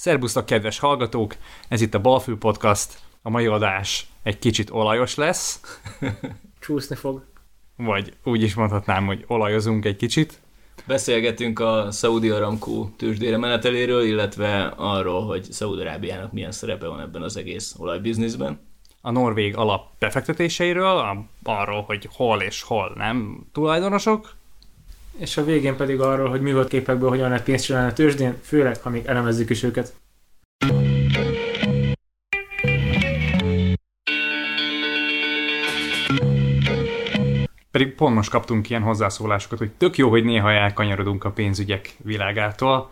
Szerbusztok, kedves hallgatók! Ez itt a Balfű Podcast. A mai adás egy kicsit olajos lesz, Csúszni fog. vagy úgy is mondhatnám, hogy olajozunk egy kicsit. Beszélgetünk a Saudi Aramco tőzsdére meneteléről, illetve arról, hogy Szaúd-Arábiának milyen szerepe van ebben az egész olajbizniszben. A norvég alap befektetéseiről, arról, hogy hol és hol nem tulajdonosok, És a végén pedig arról, hogy műholdképekből hogyan lehet pénzt csinálni a tőzsdén, főleg, ha még elemezzük is őket. pedig pont most kaptunk ilyen hozzászólásokat, hogy tök jó, hogy néha elkanyarodunk a pénzügyek világától,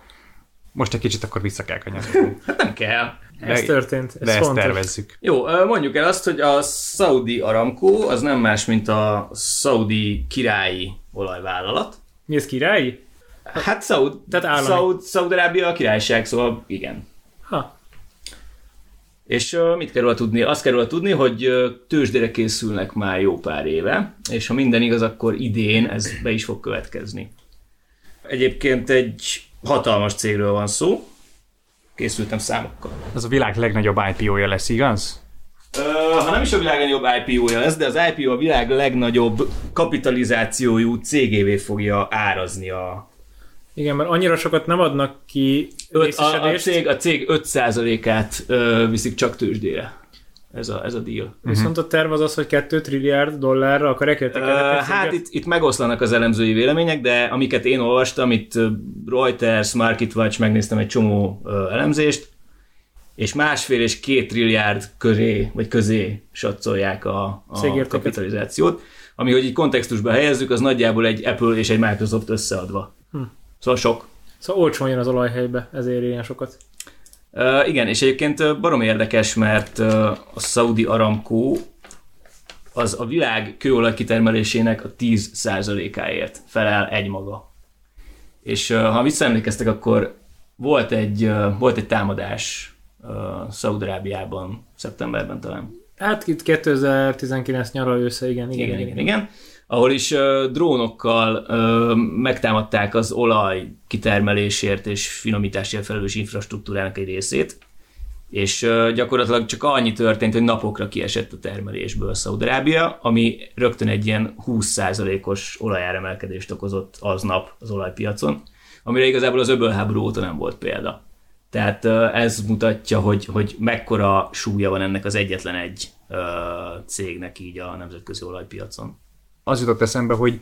most egy kicsit akkor vissza kell kanyarodnunk. Hát nem kell. Ez De- történt, ez De ezt fontos. tervezzük. Jó, mondjuk el azt, hogy a Saudi Aramco az nem más, mint a Saudi királyi olajvállalat. Mi ez királyi? Hát Saud, Tehát állami. Saud, Saud-Arábia a királyság, szóval igen. Ha, És mit kell róla tudni? Azt kell róla tudni, hogy tőzsdére készülnek már jó pár éve, és ha minden igaz, akkor idén ez be is fog következni. Egyébként egy hatalmas cégről van szó. Készültem számokkal. Ez a világ legnagyobb IPO-ja lesz, igaz? Uh, ha nem is a világ legnagyobb IPO-ja lesz, de az IPO a világ legnagyobb kapitalizációjú cégévé fogja árazni a, igen, mert annyira sokat nem adnak ki öt, a, a, cég, a cég 5%-át uh, viszik csak tőzsdére. Ez a, ez a deal. viszont a terv az az, hogy 2 trilliárd dollárra akarják Ö, értékelni. hát itt, itt megoszlanak az elemzői vélemények, de amiket én olvastam, itt ö, Reuters, MarketWatch, megnéztem egy csomó ö, elemzést, és másfél és két trilliárd köré, vagy közé satszolják a, a kapitalizációt, ami, hogy így kontextusba helyezzük, az nagyjából egy Apple és egy Microsoft összeadva. Hm. Szóval sok. Szóval olcsón jön az olajhelybe, ezért ilyen sokat. Uh, igen, és egyébként barom érdekes, mert uh, a Saudi Aramco az a világ kőolaj kitermelésének a 10%-áért felel egymaga. És uh, ha visszaemlékeztek, akkor volt egy, uh, volt egy támadás uh, Szaúd-Arábiában, szeptemberben talán. Hát itt 2019 nyara ősze, igen, igen, Igen, igen, igen. Ahol is uh, drónokkal uh, megtámadták az olaj kitermelésért és finomításért felelős infrastruktúrának egy részét, és uh, gyakorlatilag csak annyi történt, hogy napokra kiesett a termelésből Szaudarábia, ami rögtön egy ilyen 20%-os olajáremelkedést okozott aznap az olajpiacon, amire igazából az öbölháború óta nem volt példa. Tehát uh, ez mutatja, hogy, hogy mekkora súlya van ennek az egyetlen egy uh, cégnek így a nemzetközi olajpiacon. Az jutott eszembe, hogy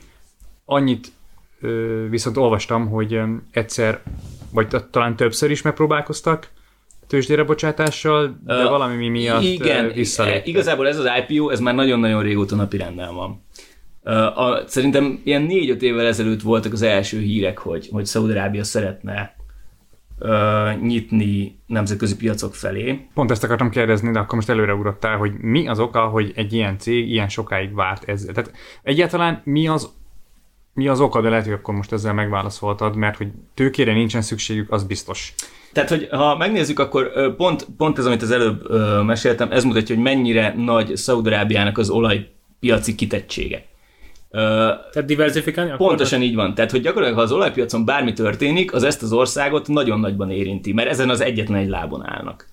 annyit viszont olvastam, hogy egyszer, vagy talán többször is megpróbálkoztak tőzsdére bocsátással, de Ö, valami miatt igen, visszaléptek. igazából ez az IPO, ez már nagyon-nagyon régóta napi renden van. Ö, A, szerintem ilyen négy-öt évvel ezelőtt voltak az első hírek, hogy, hogy Szaúd-Arábia szeretne nyitni nemzetközi piacok felé. Pont ezt akartam kérdezni, de akkor most előreugrottál, hogy mi az oka, hogy egy ilyen cég ilyen sokáig várt ezzel. Tehát egyáltalán mi az, mi az oka, de lehet, hogy akkor most ezzel megválaszoltad, mert hogy tőkére nincsen szükségük, az biztos. Tehát, hogy ha megnézzük, akkor pont, pont ez, amit az előbb meséltem, ez mutatja, hogy mennyire nagy Szaúd-Arábiának az olajpiaci kitettsége. Tehát diversifikálni akarnak? Pontosan így van. Tehát, hogy gyakorlatilag, ha az olajpiacon bármi történik, az ezt az országot nagyon nagyban érinti, mert ezen az egyetlen egy lábon állnak.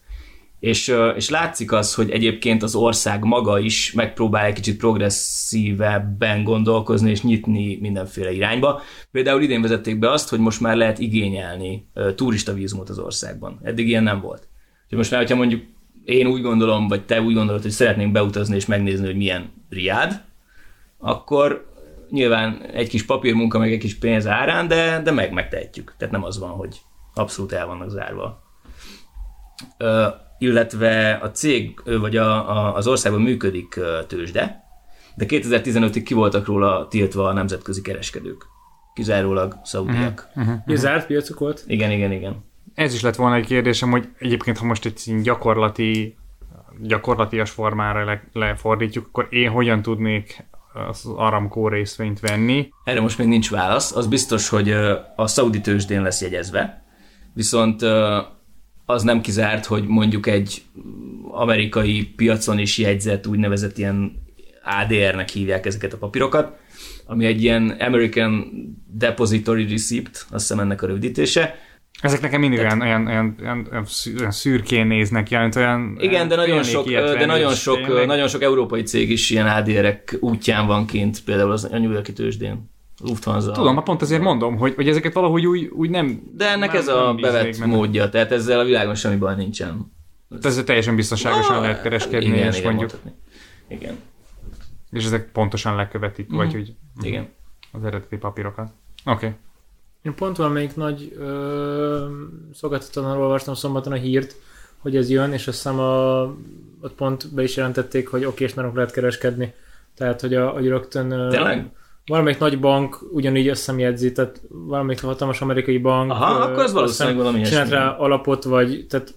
És, és látszik az, hogy egyébként az ország maga is megpróbál egy kicsit progresszívebben gondolkozni és nyitni mindenféle irányba. Például idén vezették be azt, hogy most már lehet igényelni ö, turistavízumot az országban. Eddig ilyen nem volt. Úgyhogy most már, hogyha mondjuk én úgy gondolom, vagy te úgy gondolod, hogy szeretnénk beutazni és megnézni, hogy milyen Riád, akkor nyilván egy kis papírmunka, meg egy kis pénz árán, de, de meg megtehetjük. Tehát nem az van, hogy abszolút el vannak zárva. Ö, illetve a cég, vagy a, a, az országban működik tőzsde, de 2015-ig ki voltak róla tiltva a nemzetközi kereskedők. Kizárólag szaudiak. Uh-huh. Zárt piacuk volt? Igen, igen, igen. Ez is lett volna egy kérdésem, hogy egyébként, ha most egy ilyen gyakorlati, gyakorlatias formára le, lefordítjuk, akkor én hogyan tudnék az Aramco részvényt venni? Erre most még nincs válasz. Az biztos, hogy a szaudi tőzsdén lesz jegyezve, viszont az nem kizárt, hogy mondjuk egy amerikai piacon is jegyzett úgynevezett ilyen ADR-nek hívják ezeket a papírokat, ami egy ilyen American Depository Receipt, azt hiszem ennek a rövidítése, Ezek nekem mindig olyan, olyan, olyan, olyan, olyan, szürkén néznek ki, mint olyan... Igen, de nagyon sok, de nagyon sok, tényleg- nagyon sok európai cég is ilyen ADR-ek útján van kint, például az a New Yorki tőzsdén. Lufthansa. Tudom, hát pont azért mondom, hogy, hogy ezeket valahogy úgy, úgy nem... De ennek ez a bevett bíznék módja, tehát ezzel a világon semmi baj nincsen. Tehát ezzel teljesen biztonságosan lehet kereskedni, igen, és igen, mondjuk, mondhatni. Igen, és ezek pontosan lekövetik, Mhm. vagy hogy igen. az eredeti papírokat. Oké. Okay. Én pont valamelyik nagy ö, szolgáltatónál olvastam szombaton a hírt, hogy ez jön, és azt hiszem a, ott pont be is jelentették, hogy oké, és nálunk lehet kereskedni. Tehát, hogy, a, hogy rögtön Tényleg? valamelyik nagy bank ugyanígy összemjegyzi, tehát valamelyik hatalmas amerikai bank Aha, ö, akkor az valószínűleg valami csinált rá alapot, vagy tehát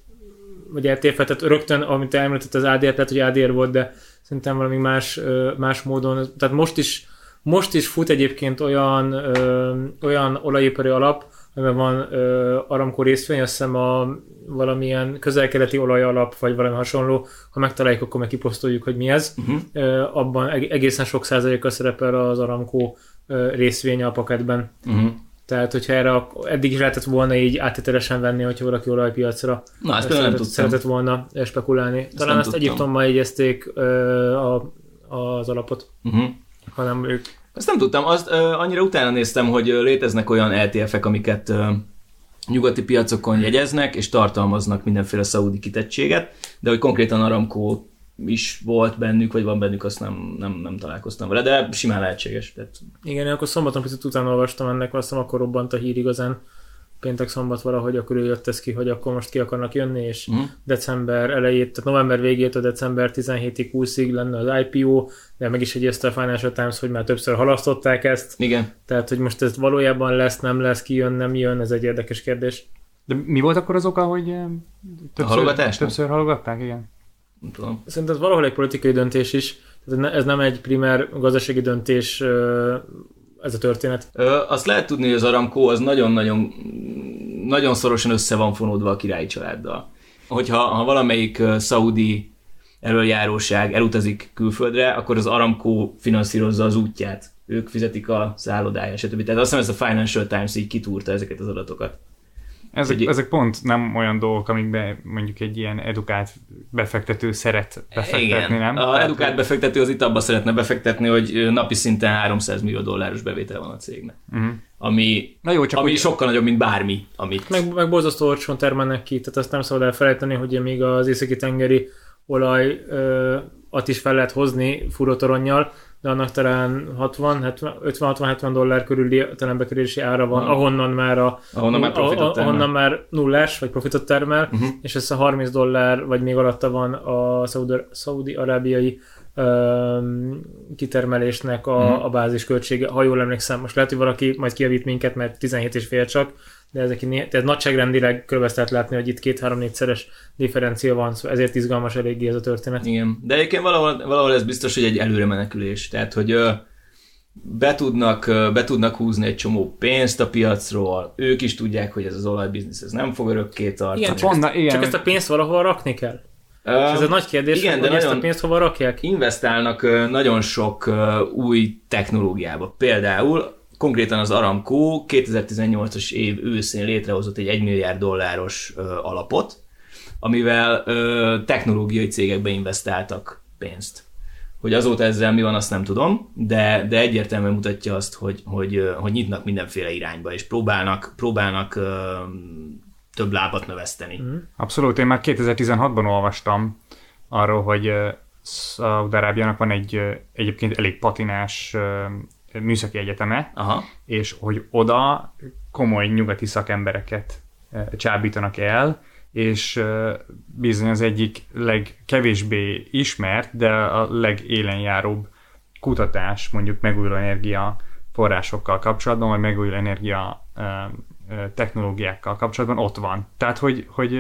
vagy eltérve, tehát rögtön, amit te említett, az ADR, lehet, hogy ADR volt, de szerintem valami más, más módon, tehát most is, most is fut egyébként olyan, ö, olyan olajipari alap, amiben van ö, Aramco részvény, azt hiszem a valamilyen közel-keleti olaj-alap, vagy valami hasonló, ha megtaláljuk, akkor meg kiposztoljuk, hogy mi ez. Uh-huh. Ö, abban eg- egészen sok százaléka szerepel az Aramco ö, részvénye a paketben. Uh-huh. Tehát, hogyha erre eddig is lehetett volna így áttételesen venni, hogyha valaki olajpiacra Na, ezt például nem szeretett, szeretett volna spekulálni. Talán nem ezt tudtam. Egyiptommal jegyezték ö, a, az alapot, Uh-huh. Hanem ők. Ezt nem tudtam, azt ö, annyira utána néztem, hogy léteznek olyan LTF-ek, amiket ö, nyugati piacokon jegyeznek, és tartalmaznak mindenféle szaudi kitettséget, de hogy konkrétan Aramco is volt bennük, vagy van bennük, azt nem, nem, nem találkoztam vele, de simán lehetséges. Tehát, Igen, én akkor szombaton picit utána olvastam ennek, azt hiszem akkor robbant a hír igazán. Péntek szombat valahogy, akkor ő jött ez ki, hogy akkor most ki akarnak jönni, és uh-huh. december elejét, tehát november végétől december 17-ig 20-ig lenne az IPO, de meg is jegyezte a Financial Times, hogy már többször halasztották ezt, Igen. tehát hogy most ez valójában lesz, nem lesz, ki jön, nem jön, ez egy érdekes kérdés. De mi volt akkor az oka, hogy eh, többször, halogatásnak? többször halogatták? Igen. Nem tudom. Szerintem ez valahol egy politikai döntés is, tehát ez nem egy primer gazdasági döntés ez a történet. Ö, azt lehet tudni, hogy az Aramco az nagyon-nagyon nagyon szorosan össze van fonódva a királyi családdal. Hogyha ha valamelyik szaudi elöljáróság elutazik külföldre, akkor az Aramco finanszírozza az útját. Ők fizetik a szállodáját, stb. Tehát azt hiszem ez a Financial Times így kitúrta ezeket az adatokat. Ezek, Hogy- ezek pont nem olyan dolgok, amikbe mondjuk egy ilyen edukált befektető szeret befektetni, Igen. nem? A Tehát, edukált befektető az itt abba szeretne befektetni, hogy napi szinten 300 millió dolláros bevétel van a cégnek. uh-huh. Ami, Na jó, csak ami hogy sokkal nagyobb, mint bármi, amit... Meg, meg borzasztó olcsón termelnek ki, tehát azt nem szabad elfelejteni, hogy még az északi tengeri olaj ö, at is fel lehet hozni furótoronnyal, de annak talán 60, 70, 50-60-70 dollár körüli talán bekerülési ára van, ahonnan már a Ahonnan már profitot termel. ahonnan már nullás, vagy profitot termel, Uh-huh. és ez a 30 dollár, vagy még alatta van a szaudi-arábiai öm, kitermelésnek a, Mhm. a bázis költsége, ha jól emlékszem. Most lehet, hogy valaki majd kijavít minket, mert 17 és fél csak, de ezek így tehát nagyságrendileg körbe azt lehet látni, hogy itt két-három-négyszeres differencia van, szóval ezért izgalmas eléggé ez a történet. Igen, de egyébként valahol, valahol ez biztos, hogy egy előre menekülés. Tehát, hogy ö, be tudnak, ö, be tudnak húzni egy csomó pénzt a piacról, ők is tudják, hogy ez az olajbiznisz ez nem fog örökké tartani. Igen, csak, Van, ezt, igen. csak ezt a pénzt valahol rakni kell. És ez egy nagy kérdés, igen, hogy de ezt a nagyon- pénzt hova rakják. investálnak nagyon sok új technológiába. Például konkrétan az Aramco 2018-as év őszén létrehozott egy 1 milliárd dolláros alapot, amivel technológiai cégekbe investáltak pénzt. Hogy azóta ezzel mi van, azt nem tudom, de, de egyértelműen mutatja azt, hogy, hogy, hogy nyitnak mindenféle irányba, és próbálnak, próbálnak több lábat növeszteni. Mm. Abszolút, én már 2016-ban olvastam arról, hogy ö, Szaúd-Arábiának van egy egyébként elég patinás műszaki egyeteme, Aha. és hogy oda komoly nyugati szakembereket csábítanak el, és bizony az egyik legkevésbé ismert, de a legélenjáróbb kutatás mondjuk megújuló energia forrásokkal kapcsolatban, vagy megújuló energia technológiákkal kapcsolatban ott van. Tehát, hogy, hogy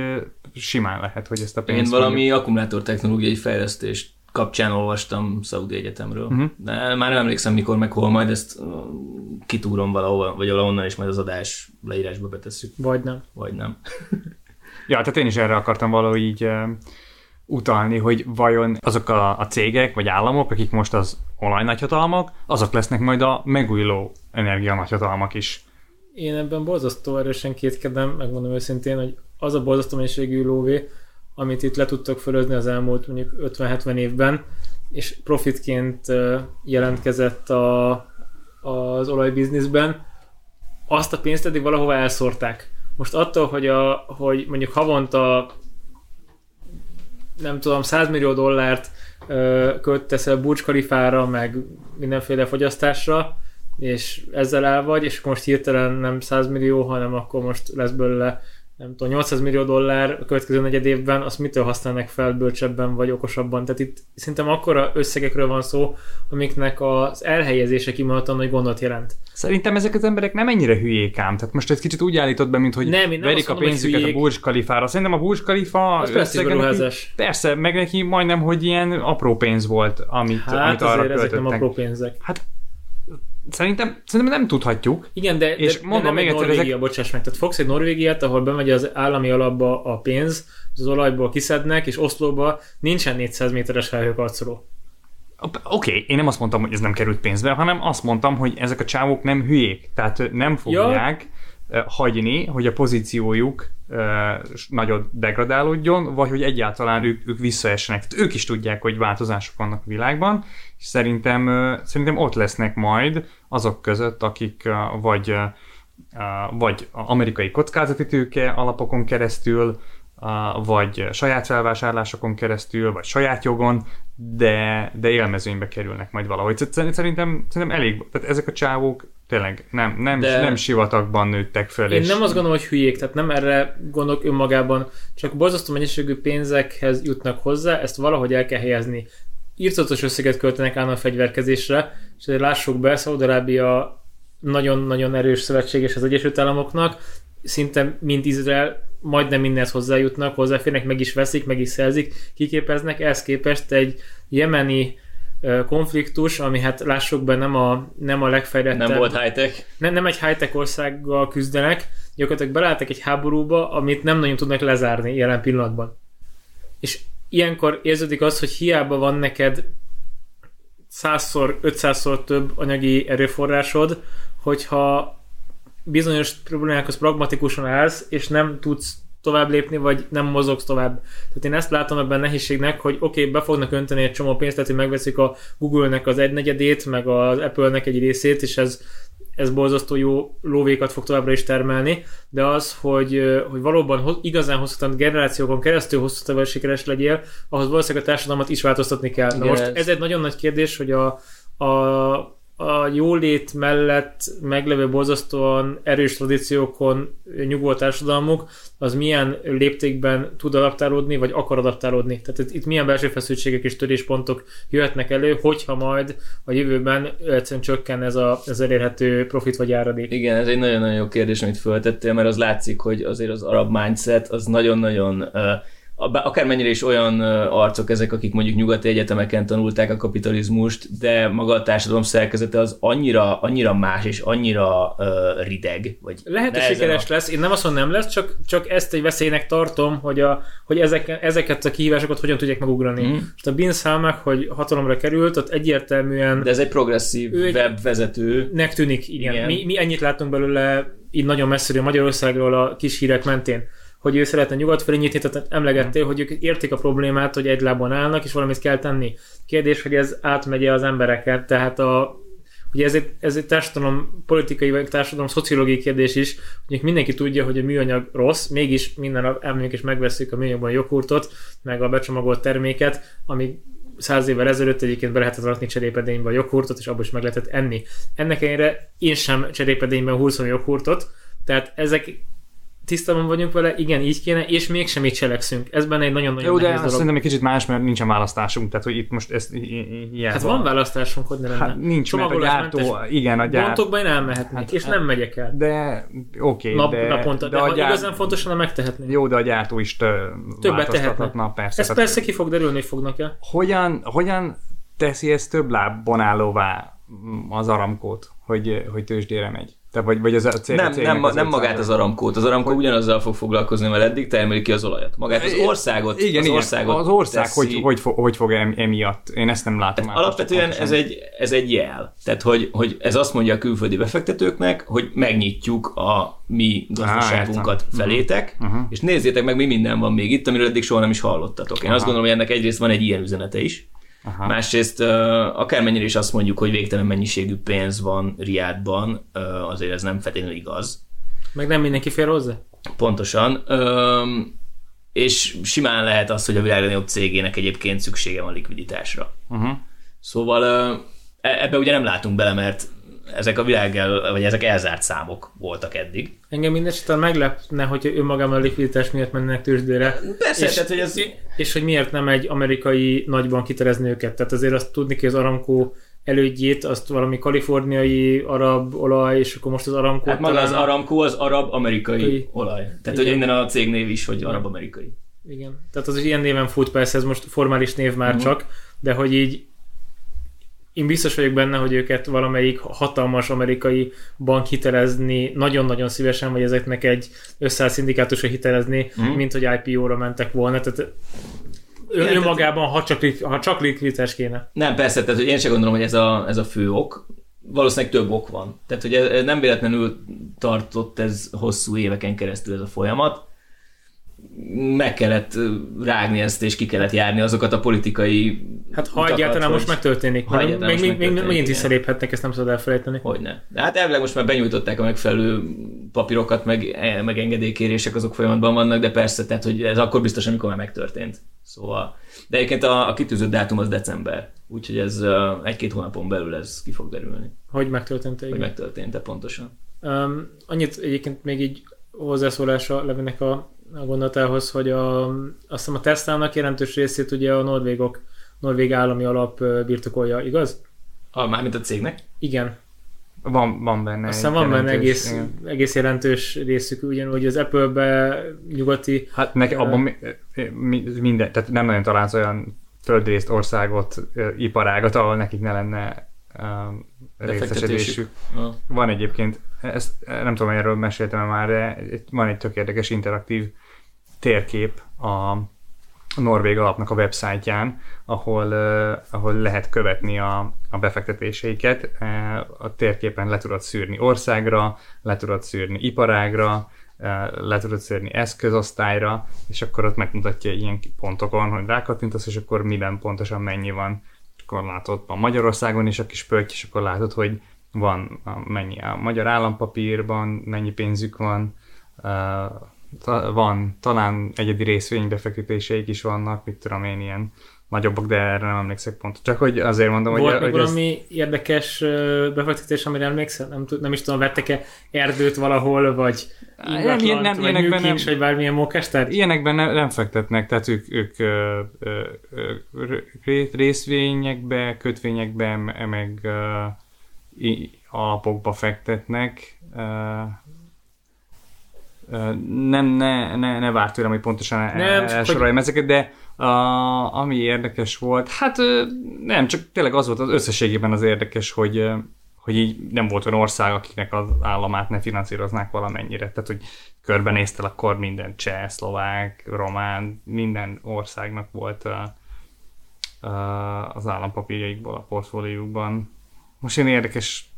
simán lehet, hogy ezt a pénzt Én valami mondjuk- akkumulátor technológiai fejlesztést kapcsán olvastam Szaudi Egyetemről. Uh-huh. De már nem emlékszem mikor, meg hol, majd ezt kitúrom valahol, vagy valahonnan, és majd az adás leírásba betesszük, Vagy nem. vagy nem. Ja, tehát én is erre akartam valahogy így utalni, hogy vajon azok a, a cégek vagy államok, akik most az olajnagyhatalmak, azok lesznek majd a megújuló energia nagyhatalmak is. Én ebben borzasztó erősen kétkedem, megmondom őszintén, hogy az a borzasztó mennyiségű lóvé, amit itt le tudtak fölözni az elmúlt mondjuk 50-70 évben, és profitként jelentkezett a, az olajbizniszben, azt a pénzt eddig valahova elszórták. Most attól, hogy, a, hogy mondjuk havonta nem tudom, 100 millió dollárt költesz el Burj Khalifára, meg mindenféle fogyasztásra, és ezzel el vagy, és most hirtelen nem 100 millió, hanem akkor most lesz belőle nem tudom, 800 millió dollár a következő negyed évben, azt mitől használnak fel bölcsebben vagy okosabban? Tehát itt szerintem akkora összegekről van szó, amiknek az elhelyezése kimondottan nagy gondot jelent. Szerintem ezek az emberek nem ennyire hülyék ám. Tehát most egy kicsit úgy állítod be, mint hogy nem, nem verik a mondom, pénzüket a Burj Khalifára. Szerintem a Burj Khalifa neki, persze, meg neki majdnem, hogy ilyen apró pénz volt, amit, hát amit arra ezek nem apró pénzek. Hát Szerintem, szerintem nem tudhatjuk. Igen, de, és de, mondom de még egy egyszer, Norvégia, ezek... bocsáss meg. Tehát fogsz egy Norvégiát, ahol bemegy az állami alapba a pénz, az olajból kiszednek, és Oszlóba nincsen 400 méteres felhőkarcoló. Oké, okay, én nem azt mondtam, hogy ez nem került pénzbe, hanem azt mondtam, hogy ezek a csávok nem hülyék. Tehát nem fogják ja. hagyni, hogy a pozíciójuk nagyot degradálódjon, vagy hogy egyáltalán ők, ők visszaessenek. Tehát ők is tudják, hogy változások vannak a világban, és szerintem, szerintem ott lesznek majd azok között, akik vagy, vagy amerikai kockázati tőke alapokon keresztül, vagy saját felvásárlásokon keresztül, vagy saját jogon, de, de élmezőnybe kerülnek majd valahogy. Szerintem, szerintem elég, tehát ezek a csávók tényleg nem, nem, de... nem sivatagban nőttek föl. Én és... nem azt gondolom, hogy hülyék, tehát nem erre gondolok önmagában, csak borzasztó mennyiségű pénzekhez jutnak hozzá, ezt valahogy el kell helyezni. Írtatos összeget költenek állna a fegyverkezésre, és lássuk be, Szaudarábia nagyon-nagyon erős szövetséges az Egyesült Államoknak, szinte mint Izrael majdnem mindent hozzájutnak, hozzáférnek, meg is veszik, meg is szerzik, kiképeznek, ehhez képest egy jemeni konfliktus, ami hát lássuk be nem a, nem a legfejlettebb... Nem volt high-tech. Nem, nem egy high-tech országgal küzdenek, gyakorlatilag belálltak egy háborúba, amit nem nagyon tudnak lezárni jelen pillanatban. És ilyenkor érződik az, hogy hiába van neked százszor, ötszázszor több anyagi erőforrásod, hogyha bizonyos problémákhoz pragmatikusan állsz, és nem tudsz tovább lépni, vagy nem mozogsz tovább. Tehát én ezt látom ebben nehézségnek, hogy oké, okay, be fognak önteni egy csomó pénzt, tehát hogy megveszik a Google-nek az egynegyedét, meg az Apple-nek egy részét, és ez, ez borzasztó jó lóvékat fog továbbra is termelni, de az, hogy, hogy valóban igazán hosszú generációkon keresztül hosszú távon sikeres legyél, ahhoz valószínűleg a társadalmat is változtatni kell. Na most ez egy nagyon nagy kérdés, hogy a, a a jólét mellett meglevő borzasztóan erős tradíciókon nyugodt társadalmuk, az milyen léptékben tud adaptálódni, vagy akar adaptálódni. Tehát itt milyen belső feszültségek és töréspontok jöhetnek elő, hogyha majd a jövőben egyszerűen csökken ez, a, ez elérhető profit vagy áradék. Igen, ez egy nagyon-nagyon jó kérdés, amit föltettél, mert az látszik, hogy azért az arab mindset az nagyon-nagyon uh, akármennyire is olyan arcok ezek, akik mondjuk nyugati egyetemeken tanulták a kapitalizmust, de maga a társadalom szerkezete az annyira, annyira más és annyira uh, rideg. Vagy Lehet, hogy sikeres a... lesz, én nem azt mondom nem lesz, csak, csak ezt egy veszélynek tartom, hogy, a, hogy ezek, ezeket a kihívásokat hogyan tudják megugrani. Mm. Most a Bin Salmak, hogy hatalomra került, ott egyértelműen... De ez egy progresszív ő webvezető. Nek tűnik, igen. igen. Mi, mi ennyit látunk belőle így nagyon messziről Magyarországról a kis hírek mentén hogy ő szeretne nyugat felé nyitni, tehát emlegettél, hogy ők értik a problémát, hogy egy lábon állnak, és valamit kell tenni. Kérdés, hogy ez átmegye az embereket, tehát a, ugye ez egy, ez egy társadalom politikai, vagy társadalom szociológiai kérdés is, hogy mindenki tudja, hogy a műanyag rossz, mégis minden nap elmegyünk és megveszik a műanyagban a joghurtot, meg a becsomagolt terméket, ami száz évvel ezelőtt egyébként be lehetett rakni cserépedénybe a joghurtot, és abból is meg lehetett enni. Ennek ellenére én sem cserépedényben húzom joghurtot, tehát ezek tisztában vagyunk vele, igen, így kéne, és mégsem így cselekszünk. Ez benne egy nagyon-nagyon Jó, de dolog. szerintem egy kicsit más, mert nincsen választásunk, tehát hogy itt most ezt hiába. Hát van választásunk, hogy ne lenne. Hát nincs, mert a gyártó, igen, a gyártó. Bontokban én elmehetnék, hát, és nem megyek el. De, oké, okay, Nap, de... Naponta, de, de ha gyárt... igazán fontosan, megtehetnék. Jó, de a gyártó is többet tehetne. Persze. Ez persze ki fog derülni, hogy fognak el. Hogyan, hogyan teszi ezt több lábban állóvá az Aramkót, hogy, hogy tőzsdére megy. Te vagy, vagy az a cég, Nem, a nem, az nem 5%. magát az Aramkót. Az Aramkó ugyanazzal fog foglalkozni, mert eddig termeli ki az olajat. Magát az országot. Igen, az igen. országot az ország teszi- hogy, hogy, fog, hogy fog em, emiatt. Én ezt nem látom. át Alapvetően ez egy, ez egy jel. Tehát, hogy, hogy ez azt mondja a külföldi befektetőknek, hogy megnyitjuk a mi gazdaságunkat felétek, uh-huh. és nézzétek meg, mi minden van még itt, amiről eddig soha nem is hallottatok. Én Aha. azt gondolom, hogy ennek egyrészt van egy ilyen üzenete is, Aha. Másrészt akármennyire is azt mondjuk, hogy végtelen mennyiségű pénz van Riádban, azért ez nem feltétlenül igaz. Meg nem mindenki fér hozzá? Pontosan. És simán lehet az, hogy a világ legnagyobb cégének egyébként szüksége van likviditásra. Uh-huh. Szóval e- ebbe ugye nem látunk bele, mert ezek a világ el, vagy ezek elzárt számok voltak eddig. Engem mindesetre meglepne, hogyha önmagában a likviditás miatt mennek tőzsdére. Persze, és, tehát, hogy ez... és hogy miért nem egy amerikai nagyban kitelezni őket. Tehát azért azt tudni hogy az Aramco elődjét, azt valami kaliforniai arab olaj, és akkor most az Aramco Hát maga az Aramco az arab-amerikai Amerikai. olaj. Tehát, Igen. hogy innen a cégnév is, hogy arab-amerikai. Igen. Tehát az is ilyen néven fut, persze ez most formális név már uh-huh. csak, de hogy így én biztos vagyok benne, hogy őket valamelyik hatalmas amerikai bank hitelezni nagyon-nagyon szívesen, vagy ezeknek egy összeállt szindikátusra hitelezni, Mhm. mint hogy IPO-ra mentek volna. Tehát ő, Igen, önmagában, ha csak, ha csak likviditás kéne. Nem, persze, tehát hogy én sem gondolom, hogy ez a, ez a fő ok. Valószínűleg több ok van. Tehát, hogy ez nem véletlenül tartott ez hosszú éveken keresztül ez a folyamat. Meg kellett rágni ezt, és ki kellett járni azokat a politikai Hát ha egyáltalán most megtörténik, ha még, most még, még, megint visszaléphetnek, ezt nem szabad elfelejteni. Hogyne. De hát elvileg most már benyújtották a megfelelő papírokat, meg, e, meg engedélykérések azok folyamatban vannak, de persze, tehát hogy ez akkor biztos, amikor már megtörtént. Szóval, de egyébként a, a kitűzött dátum az december, úgyhogy ez egy-két hónapon belül ez ki fog derülni, Hogy megtörtént hogy igen. megtörtént-e pontosan. Um, annyit egyébként még így hozzászólása levének a, a gondolatához, hogy a, azt hiszem a Tesla-nak jelentős részét ugye a norvégok, norvég állami alap birtokolja, igaz? A, mármint a cégnek? Igen. Van, van benne. Azt hiszem egy van benne egész, igen. egész jelentős részük, ugyanúgy az Apple-be nyugati Hát neki Ö, abban mi, mi, minden, tehát nem nagyon találsz olyan földrészt, országot, iparágat, ahol nekik ne lenne részesedésük. Ah. Van egyébként, ezt nem tudom, erről meséltem már, de van egy tök érdekes interaktív térkép a a Norvég alapnak a websájtján, ahol, uh, ahol lehet követni a, a befektetéseiket. Uh, a térképen le tudod szűrni országra, le tudod szűrni iparágra, uh, le tudod szűrni eszközosztályra, és akkor ott megmutatja ilyen pontokon, hogy rákattintasz, és akkor miben pontosan mennyi van. Akkor látod, van Magyarországon is a kis pötty, és akkor látod, hogy van a, mennyi a magyar állampapírban, mennyi pénzük van, uh, ta, van, talán egyedi részvénybefektetéseik is vannak, mit tudom én, ilyen nagyobbak, de erre nem emlékszek pont. Csak hogy azért mondom, Volt hogy, még hogy ez, valami érdekes ö, befektetés, amire emlékszel? Nem, nem is tudom, vettek-e erdőt valahol, vagy nem, ingatlant, ilyen- nem, vagy ilyenekben műkincs, nem- vagy bármilyen mókás, tehát ilyenekben nem, nem fektetnek, tehát ők, ők ö, ö, ö, ré- részvényekbe, kötvényekbe, me- meg ö, alapokba fektetnek. Ö, ö, nem, ne, ne, ne várt tőlem, hogy pontosan Nem, nem, elsoroljam ezeket, de a, ami érdekes volt, hát nem, csak tényleg az volt az összességében az érdekes, hogy hogy így nem volt olyan ország, akiknek az államát ne finanszíroznák valamennyire. Tehát, hogy körbenéztel, akkor minden cseh, szlovák, román, minden országnak volt a, a, az állampapírjaikból a portfóliójukban. Most én érdekes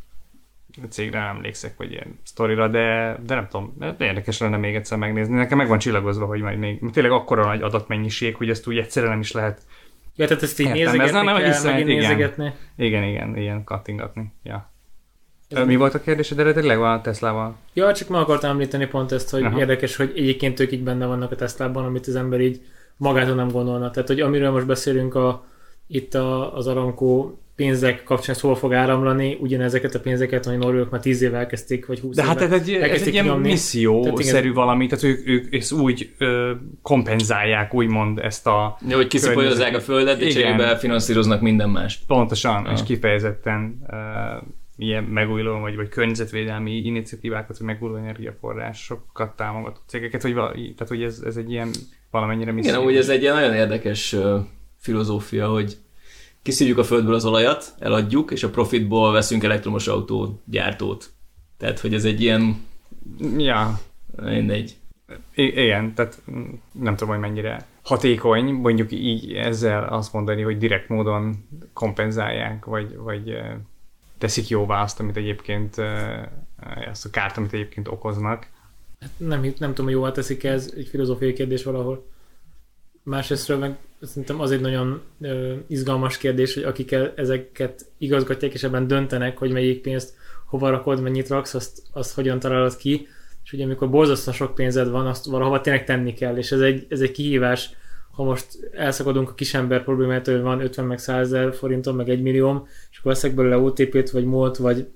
cégre nem emlékszek, vagy ilyen sztorira, de, de nem tudom, de érdekes lenne még egyszer megnézni. Nekem meg van csillagozva, hogy majd még tényleg akkora nagy adatmennyiség, hogy ezt úgy egyszerűen nem is lehet. ja, tehát ezt így Értem, ez nézegetni nem kell, hiszem, megint igen. nézegetni. Igen, igen, ilyen kattingatni. Ja. Ez Mi volt a kérdésed eredetileg a Teslával? Ja, csak meg akartam említeni pont ezt, hogy Aha. érdekes, hogy egyébként ők így benne vannak a Teslában, amit az ember így magától nem gondolna. Tehát, hogy amiről most beszélünk a, itt a, az Aramco pénzek kapcsán ez hol fog áramlani, ugyanezeket a pénzeket, hogy norvégok már 10 éve elkezdték, vagy 20 De éve. hát ez egy, ez egy ilyen missziószerű valami, tehát ők, ők ezt úgy ö, kompenzálják, úgymond ezt a Jó, hogy kiszipolyozzák a földet, de Igen. cserébe finanszírozni minden mást. pontosan, Ja. és kifejezetten ö, ilyen megújuló vagy, vagy környezetvédelmi iniciatívákat, vagy megújuló energiaforrásokat támogató cégeket, hogy, vala, tehát, hogy ez, ez egy ilyen valamennyire misszió. Igen, úgy ez egy ilyen nagyon érdekes ö, filozófia, hogy kiszívjuk a földből az olajat, eladjuk, és a profitból veszünk elektromos autó gyártót. Tehát, hogy ez egy ilyen, Ja, mindegy. I- igen, tehát nem tudom, hogy mennyire hatékony, mondjuk így ezzel azt mondani, hogy direkt módon kompenzálják, vagy, vagy teszik jóvá azt, amit egyébként, azt a kárt, amit egyébként okoznak. Nem, nem tudom, hogy jóvá teszik ez, egy filozófiai kérdés valahol. Másrésztről meg szerintem az egy nagyon ö, izgalmas kérdés, hogy akik ezeket igazgatják, és ebben döntenek, hogy melyik pénzt hova rakod, mennyit raksz, azt, azt hogyan találod ki. És ugye amikor borzasztóan sok pénzed van, azt valahova tényleg tenni kell, és ez egy, ez egy kihívás, ha most elszakadunk a kisember problémától, hogy van 50 meg 100 ezer forintom, meg 1 millióm, és akkor veszek belőle OTP-t, vagy MOLT, vagy,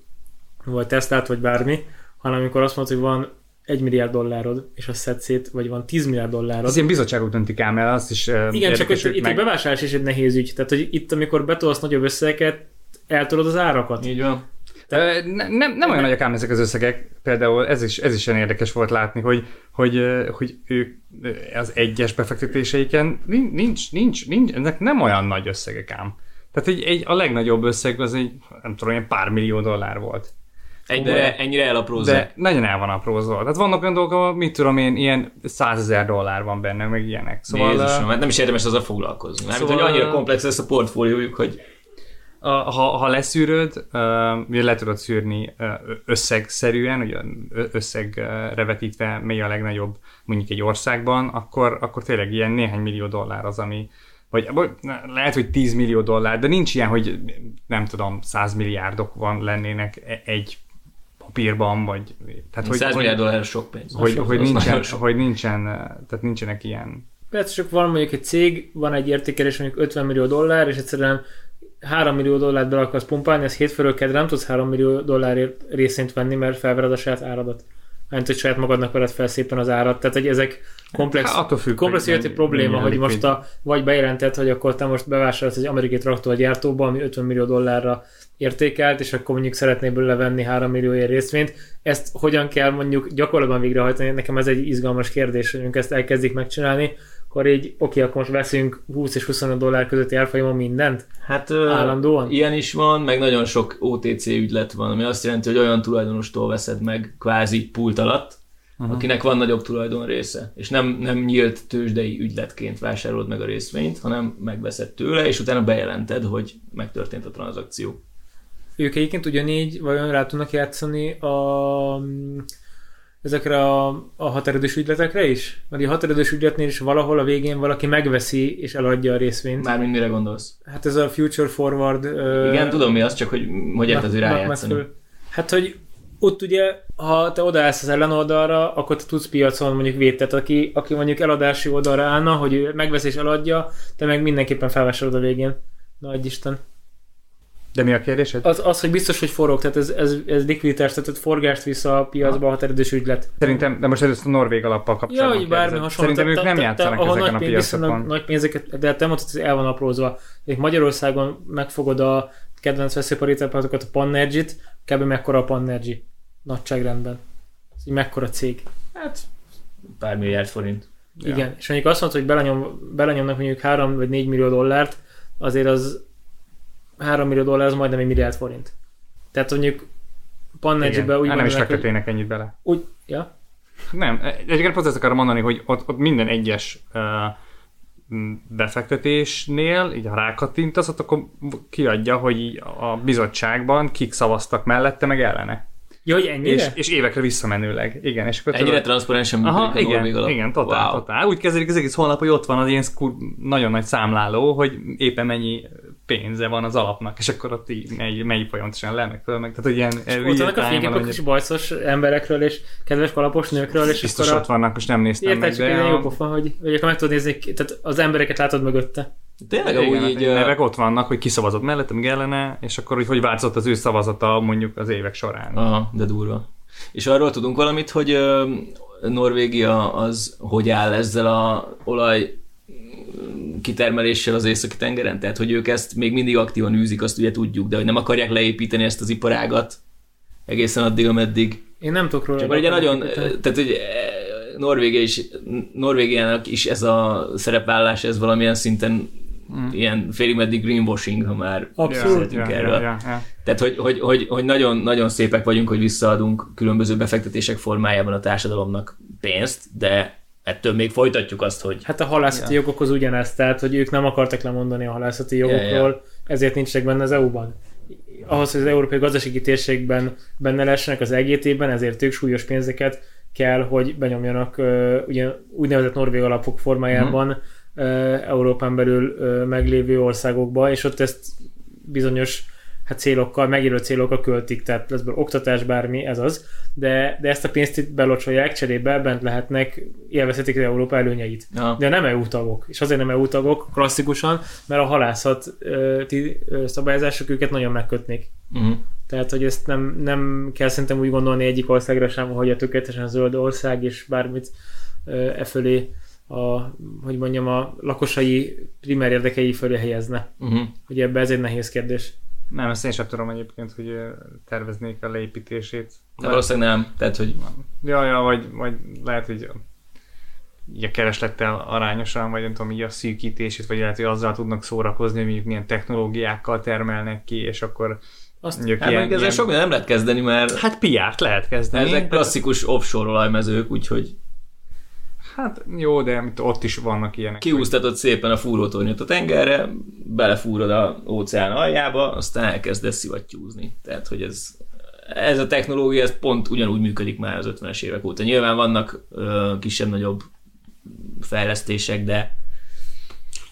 vagy Teslát, vagy bármi, hanem amikor azt mondod, hogy van 1 milliárd dollárod, és azt szedsz szét, vagy van 10 milliárd dollárod. Az ilyen bizottságok döntik ám el, azt is Igen, csak hogy itt meg... egy bevásárlás is egy nehéz ügy. Tehát, hogy itt, amikor betolsz nagyobb összegeket, eltolod az árakat. Így van. Ö, ne, nem, nem olyan nagyok ám ezek az összegek, például ez is, ez is olyan érdekes volt látni, hogy, hogy, hogy ők az egyes befektetéseiken nin- nincs, nincs, nincs, ennek nem olyan nagy összegek ám. Tehát egy, egy, a legnagyobb összeg az egy, nem tudom, ilyen pár millió dollár volt. Ennyire, ennyire elaprózzák. De nagyon el van aprózva. Tehát vannak olyan dolgok, ahol, mit tudom én, ilyen százezer dollár van benne, meg ilyenek. Szóval, Jézusom, ö, hát nem is érdemes azzal foglalkozni. Mármint, Szóval- hogy annyira komplex lesz a portfóliójuk, hogy ha, ha leszűröd, ugye le tudod szűrni összegszerűen, ugye összegre vetítve mely a legnagyobb mondjuk egy országban, akkor, akkor tényleg ilyen néhány millió dollár az, ami vagy vagy lehet, hogy 10 millió dollár, de nincs ilyen, hogy nem tudom, 100 milliárdok van lennének e- egy papírban, vagy tehát, hogy, 100 hogy, milliárd dollár sok pénz. hogy, Az hogy, nincsen, sok. hogy nincsen, tehát nincsenek ilyen Persze csak van mondjuk egy cég, van egy értékelés mondjuk 50 millió dollár, és egyszerűen 3 millió dollárt be akarsz pumpálni, ez hétfőről kedre nem tudsz 3 millió dollárért részint venni, mert felvered a saját áradat. Mert hogy saját magadnak vered fel szépen az árat. Tehát, hogy ezek komplex, Hát függ, komplex hogy életi probléma, hogy most a, vagy bejelented, hogy akkor te most bevásárolsz egy amerikai traktorgyártóba, ami 50 millió dollárra értékelt, és akkor mondjuk szeretnél belőle venni 3 millióért részvényt. Ezt hogyan kell mondjuk gyakorlatban végrehajtani? Nekem ez egy izgalmas kérdés, hogy ezt elkezdik megcsinálni, akkor így, oké, akkor most veszünk 20 és 25 dollár közötti árfolyamon mindent? Hát Állandóan? ilyen is van, meg nagyon sok OTC ügylet van, ami azt jelenti, hogy olyan tulajdonostól veszed meg kvázi pult alatt, uh-huh. akinek van nagyobb tulajdon része. És nem, nem nyílt tőzsdei ügyletként vásárolod meg a részvényt, hanem megveszed tőle, és utána bejelented, hogy megtörtént a tranzakció. Ők egyébként ugyanígy vajon rá tudnak játszani a, ezekre a, a határidős ügyletekre is? Mert a határidős ügyletnél is valahol a végén valaki megveszi és eladja a részvényt. Mármint mire gondolsz? Hát ez a future forward... ö, Igen, tudom mi az, csak hogy hogy érted, rájátszani. Hát, hogy ott ugye, ha te odaállsz az ellenoldalra, akkor te tudsz piacon mondjuk védtet, aki, aki mondjuk eladási oldalra állna, hogy ő megvesz és eladja, te meg mindenképpen felvásárolod a végén. Nagy Isten. De mi a kérdésed? Az, az, hogy biztos, hogy forog, tehát ez, ez, ez likviditás, tehát forgást visz a piacba a határidős ügylet. Szerintem, de most először a Norvég alappal Ja, kapcsolatban hogy bármi hasonló. Szerintem ők nem játszanak ezeken a piacokon. Nagy pénzeket, de te mondtad, hogy el van aprózva. Magyarországon megfogod a kedvenc veszőparítápátokat, a Pannergy-t, kb. mekkora a Pannergy nagyságrendben. Ez mekkora cég. Hát pár milliárd forint. Ja. Igen, és mondjuk azt mondta, hogy belenyom, belenyomnak mondjuk 3 vagy 4 millió dollárt, azért az 3 millió dollár az majdnem egy milliárd forint. Tehát mondjuk Pannergy-be úgy Hát nem is fektetnének ennyit bele. úgy, ja, Nem, egyébként pont ezt akarom mondani, hogy ott, ott minden egyes uh, befektetésnél, így ha rákattintasz, ott akkor kiadja, hogy a bizottságban kik szavaztak mellette, meg ellene. ja, hogy ennyire? És, és évekre visszamenőleg. Igen, és akkor Ennyire tudod- transzparensen működik Aha, igen, alap. igen, totál, Wow. totál. Úgy kezdődik az egész honlap, hogy ott van az ilyen szkur, nagyon nagy számláló, hogy éppen mennyi pénze van az alapnak, és akkor ott így megy, megy folyamatosan le, meg föl, meg, tehát hogy ilyen Ott vannak a fényképek hogy is bajszos emberekről és kedves kalapos nőkről, és biztos akkor ott a... vannak, most nem néztem Érted, meg, de jó a, pofa, hogy, hogy akkor meg tudod nézni, tehát az embereket látod mögötte. Tényleg igen, amúgy hát így... nevek ott vannak, hogy kiszavazott mellette, meg ellene, és akkor hogy, hogy változott az ő szavazata mondjuk az évek során. Aha, de durva. És arról tudunk valamit, hogy ö, Norvégia az hogy áll ezzel a olaj kitermeléssel az északi tengeren? Tehát, hogy ők ezt még mindig aktívan űzik, azt ugye tudjuk, de hogy nem akarják leépíteni ezt az iparágat egészen addig, ameddig. Én nem tudok róla. Csak ugye nagyon, építeni. tehát hogy Norvégia is, Norvégiának is ez a szerepvállás, ez valamilyen szinten mm. ilyen félig meddig greenwashing, ha már Abszolút. Ja, erről. ja, ja, ja. Tehát, hogy, hogy, hogy, hogy nagyon, nagyon szépek vagyunk, hogy visszaadunk különböző befektetések formájában a társadalomnak pénzt, de ettől még folytatjuk azt, hogy Hát a halászati Ja. jogokhoz ugyanezt, tehát hogy ők nem akartak lemondani a halászati jogokról, Ja, ja. ezért nincsenek benne az EU-ban. Ahhoz, hogy az európai gazdasági térségben benne lessenek az EGT-ben, ezért ők súlyos pénzeket kell, hogy benyomjanak ö, ugye, úgynevezett norvég alapok formájában Mhm. ö, Európán belül ö, meglévő országokba, és ott ezt bizonyos hát célokkal, megjelölt célokkal költik, tehát lesz oktatás, bármi, ez az, de, de ezt a pénzt itt belocsolják, cserébe bent lehetnek, élvezhetik az Európa előnyeit. ja, De nem EU tagok. És azért nem EU tagok klasszikusan, mert a halászat ö, ti, ö, szabályozások őket nagyon megkötnék. uh-huh. Tehát, hogy ezt nem, nem kell szerintem úgy gondolni egyik országra sem, hogy a tökéletesen zöld ország, és bármit ö, e fölé a, hogy mondjam, a lakosai primer érdekei fölé helyezne. Uh-huh. Ugye ebbe ez egy nehéz kérdés. Nem, ezt én sem tudom egyébként, hogy terveznék a leépítését. De valószínűleg nem. Tehát, hogy Ja, ja, vagy, vagy lehet, hogy így a kereslettel arányosan, vagy nem tudom, így a szűkítését, vagy lehet, hogy azzal tudnak szórakozni, hogy mondjuk milyen technológiákkal termelnek ki, és akkor Azt, mondjuk hát ilyen, ezzel sok minden nem lehet kezdeni, mert Hát piárt lehet kezdeni. ezek klasszikus offshore olajmezők, úgyhogy Hát jó, de mit- ott is vannak ilyenek. kiúztatod szépen a fúrótornyot a tengerre, belefúrod a óceán aljába, aztán elkezdesz szivattyúzni. Tehát, hogy ez, ez a technológia, ez pont ugyanúgy működik már az 50-es évek óta. Nyilván vannak kisebb-nagyobb fejlesztések, de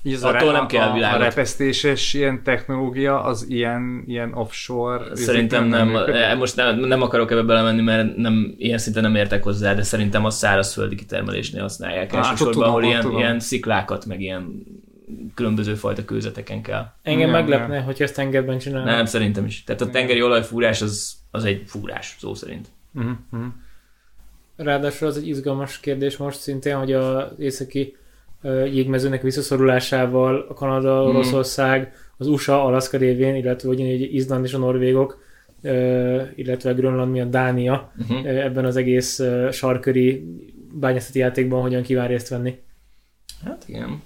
Így az Attól a, nem kell a, a világot. repesztéses ilyen technológia, az ilyen, ilyen offshore... Szerintem nem, működik? eh, most nem, nem akarok ebbe belemenni, mert nem, ilyen szinten nem értek hozzá, de szerintem a szárazföldi kitermelésnél használják Á, hát elsősorban, tudom, ahol ilyen, tudom. ilyen sziklákat, meg ilyen különböző fajta kőzeteken kell. engem Igen, meglepne, hogy ezt tengerben csinálnak. Nem, szerintem is. Tehát a tengeri olajfúrás az, az egy fúrás, szó szerint. Uh-huh. Ráadásul az egy izgalmas kérdés most szintén, hogy az északi jégmezőnek visszaszorulásával a Kanada, Mhm. Oroszország, az USA, Alaszka révén, illetve ugyanígy Izland és a Norvégok, illetve Grönland miatt Dánia Uh-huh. ebben az egész sarköri bányászati játékban hogyan kíván részt venni. Hát igen.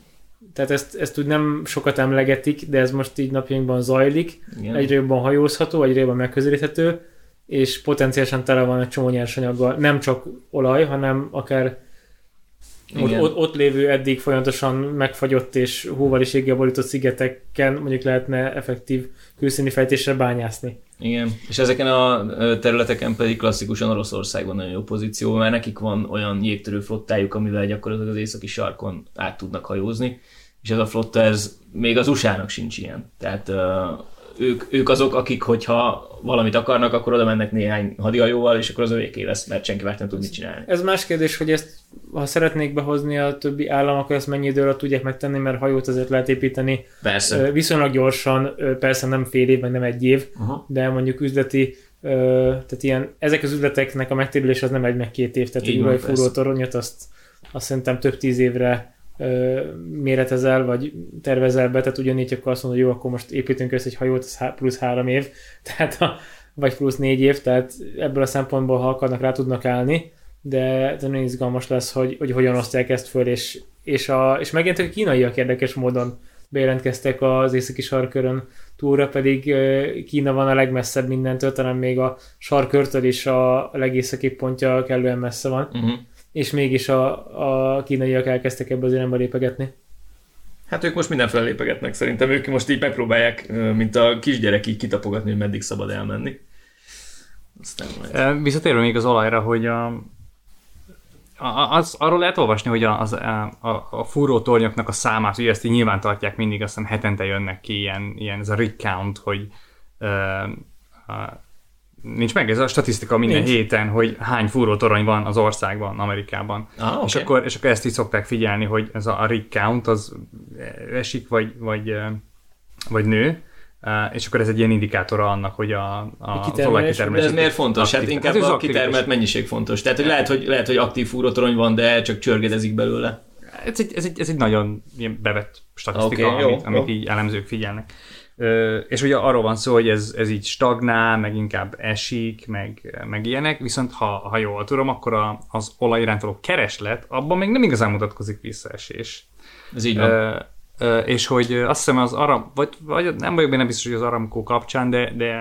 Tehát ezt, ezt úgy nem sokat emlegetik, de ez most így napjainkban zajlik. igen. Egyre jobban hajózható, egyre jobban megközelíthető, és potenciálisan tele van egy csomó nyersanyaggal. Nem csak olaj, hanem akár Igen. ott, ott lévő eddig folyamatosan megfagyott és hóval és éggel borított szigeteken mondjuk lehetne effektív külszíni fejtésre bányászni. Igen, és ezeken a területeken pedig klasszikusan Oroszországban nagyon jó pozíció, mert nekik van olyan jégtörő flottájuk, amivel gyakorlatilag az északi sarkon át tudnak hajózni, és ez a flotta, ez még az USA-nak sincs ilyen. Tehát ők, ők azok, akik, hogyha valamit akarnak, akkor oda mennek néhány hadihajóval, és akkor az övéké lesz, mert senki más nem tud mit csinálni. Ez más kérdés, hogy ezt ha szeretnék behozni a többi állam, akkor ezt mennyi idő alatt tudják megtenni, mert hajót azért lehet építeni Persze. Viszonylag gyorsan, persze nem fél év, meg nem egy év, Aha. de mondjuk üzleti, tehát ilyen, ezek az üzleteknek a megtérülés az nem egy meg két év, tehát Így egy urajfúró toronyot azt, azt szerintem több tíz évre méretezel, vagy tervezel be, tehát ugyanígy akkor azt mondod, hogy jó, akkor most építünk össze egy hajót, ez plusz három év, tehát a, vagy plusz négy év, tehát ebből a szempontból, ha akarnak, rá tudnak állni, de, de nagyon izgalmas lesz, hogy, hogy hogyan osztják ezt föl, és, és, a, és megint a kínaiak érdekes módon bejelentkeztek az északi sarkörön túlra, pedig Kína van a legmesszebb mindentől, talán még a sarkörtől is a legészakibb pontja kellően messze van, Uh-huh. És mégis a, a kínaiak elkezdtek ebbe az irányba lépegetni. Hát ők most mindenféle lépegetnek szerintem, ők most így megpróbálják, mint a kisgyerek így kitapogatni, hogy meddig szabad elmenni. Aztán majd. Visszatérve még az olajra, hogy a, az, arról lehet olvasni, hogy a, az, a, a, a fúró tornyoknak a számát, ugye ezt így nyilván tartják mindig, azt hiszem hetente jönnek ki ilyen, ilyen ez a rig count, hogy nincs meg ez a statisztika minden Nincs. héten, hogy hány fúró torony van az országban, Amerikában. Ah, És, okay. akkor, és akkor ezt így szokták figyelni, hogy ez a, a rig count az esik, vagy, vagy, vagy nő, és akkor ez egy ilyen indikátora annak, hogy a, a, az kitermelés- olajkitermelés. De ez miért fontos? Hát aktiv- inkább ez az a kitermelt mennyiség fontos. Tehát, hogy lehet, hogy, lehet, hogy aktív fúrótorony van, de csak csörgedezik belőle. Ez egy, ez egy, ez egy nagyon bevett statisztika, Oké, jó, amit, amit jó. így elemzők figyelnek. És ugye arról van szó, hogy ez, ez így stagnál, meg inkább esik, meg, meg ilyenek, viszont ha, ha jól tudom, akkor a, az olaj iránt való kereslet, abban még nem igazán mutatkozik visszaesés. Ez így van. Ö, Ö, és hogy azt hiszem az arab, vagy, vagy nem vagyok benne biztos, hogy az Aramco kapcsán, de, de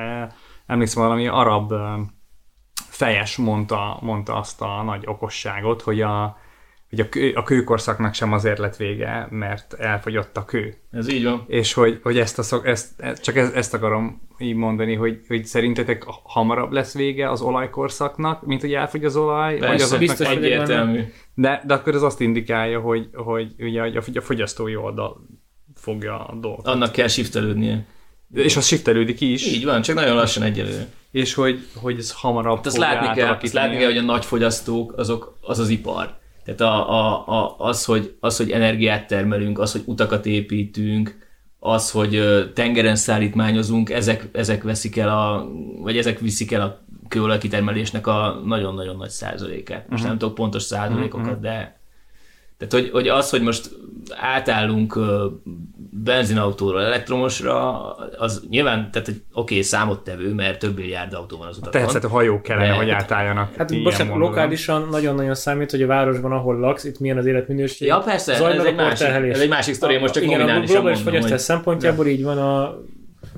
emlékszem valami arab fejes mondta, mondta azt a nagy okosságot, hogy a, hogy a, kő, a kőkorszaknak sem azért lett vége, mert elfogyott a kő. Ez így van. És hogy, hogy ezt, a szok, ezt, csak ezt, ezt akarom így mondani, hogy, hogy szerintetek hamarabb lesz vége az olajkorszaknak, mint hogy elfogy az olaj? Persze, vagy azoknak biztos egyértelmű. de, de akkor ez azt indikálja, hogy, hogy ugye a, a fogyasztói oldal fogja a dolgot. Annak kell shiftelődnie. És az shiftelődik is, Így van, csak nagyon lassan egyelőre. és hogy, hogy ez hamarabb Hát azt látni kell, azt látni kell, hogy a nagy fogyasztók azok, az az ipar. Tehát a, a, a, az, hogy, az, hogy energiát termelünk, az, hogy utakat építünk, az, hogy tengeren szállítmányozunk, ezek, ezek veszik el a, vagy ezek viszik el a kőolajkitermelésnek a nagyon-nagyon nagy százalékát. Most Mhm. nem tudok pontos százalékokat, de tehát, hogy, hogy az, hogy most átállunk benzinautóról elektromosra, az nyilván, tehát, hogy oké, okay, számottevő, mert több milliárd autó van az utakon. Természetesen a hajók kellene, De- hogy átálljanak. Hát bocsánat, lokálisan nagyon-nagyon számít, hogy a városban, ahol laksz, itt milyen az életminőség. Ja, persze, ez egy, a másik, ez egy másik sztori, most csak Igen, a nominálisan globális fogyasztás hogy... szempontjából így van a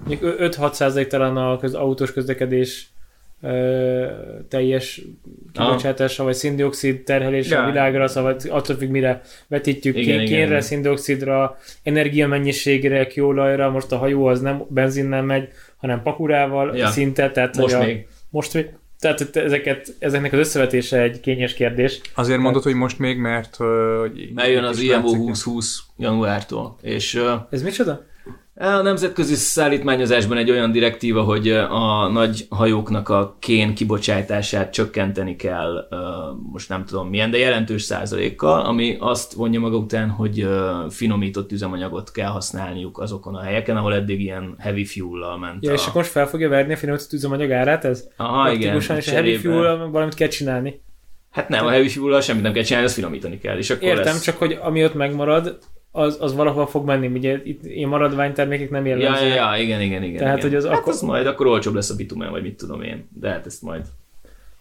mondjuk 5-6 százalék talán a köz, autós közlekedés ö, teljes kibocsátása, vagy szindioxid terhelése Ja. a világra, szóval attól függ, mire vetítjük Igen, ki, kénre, igen. szindioxidra, energiamennyiségre, kőolajra, most a hajó az nem benzinnel megy, hanem pakurával Ja. szinte, tehát Most hogy a, még. most még tehát ezeket, ezeknek az összevetése egy kényes kérdés. Azért mondod, hogy most még, mert... Hogy Mert jön az IMO látszik- 2020 januártól, és Ez micsoda? A nemzetközi szállítmányozásban egy olyan direktíva, hogy a nagy hajóknak a kén kibocsátását csökkenteni kell, most nem tudom milyen, de jelentős százalékkal, ami azt vonja maga után, hogy finomított üzemanyagot kell használniuk azokon a helyeken, ahol eddig ilyen heavy fuel-lal ment. Ja, a... és akkor most fel fogja verni a finomított üzemanyag árát ez? Aha, igen. És a heavy fuel valamit kell csinálni. Hát nem, a heavy fuel semmit nem kell csinálni, azt finomítani kell. És akkor Értem, lesz... csak hogy ami ott megmarad, az, az valahol fog menni, ugye itt ilyen maradványtermékek nem Ja, jellemzőek. ja, ja, igen, igen, igen. Tehát, igen. hogy az hát akkor- az majd akkor olcsóbb lesz a bitumen, vagy mit tudom én. De hát ezt majd...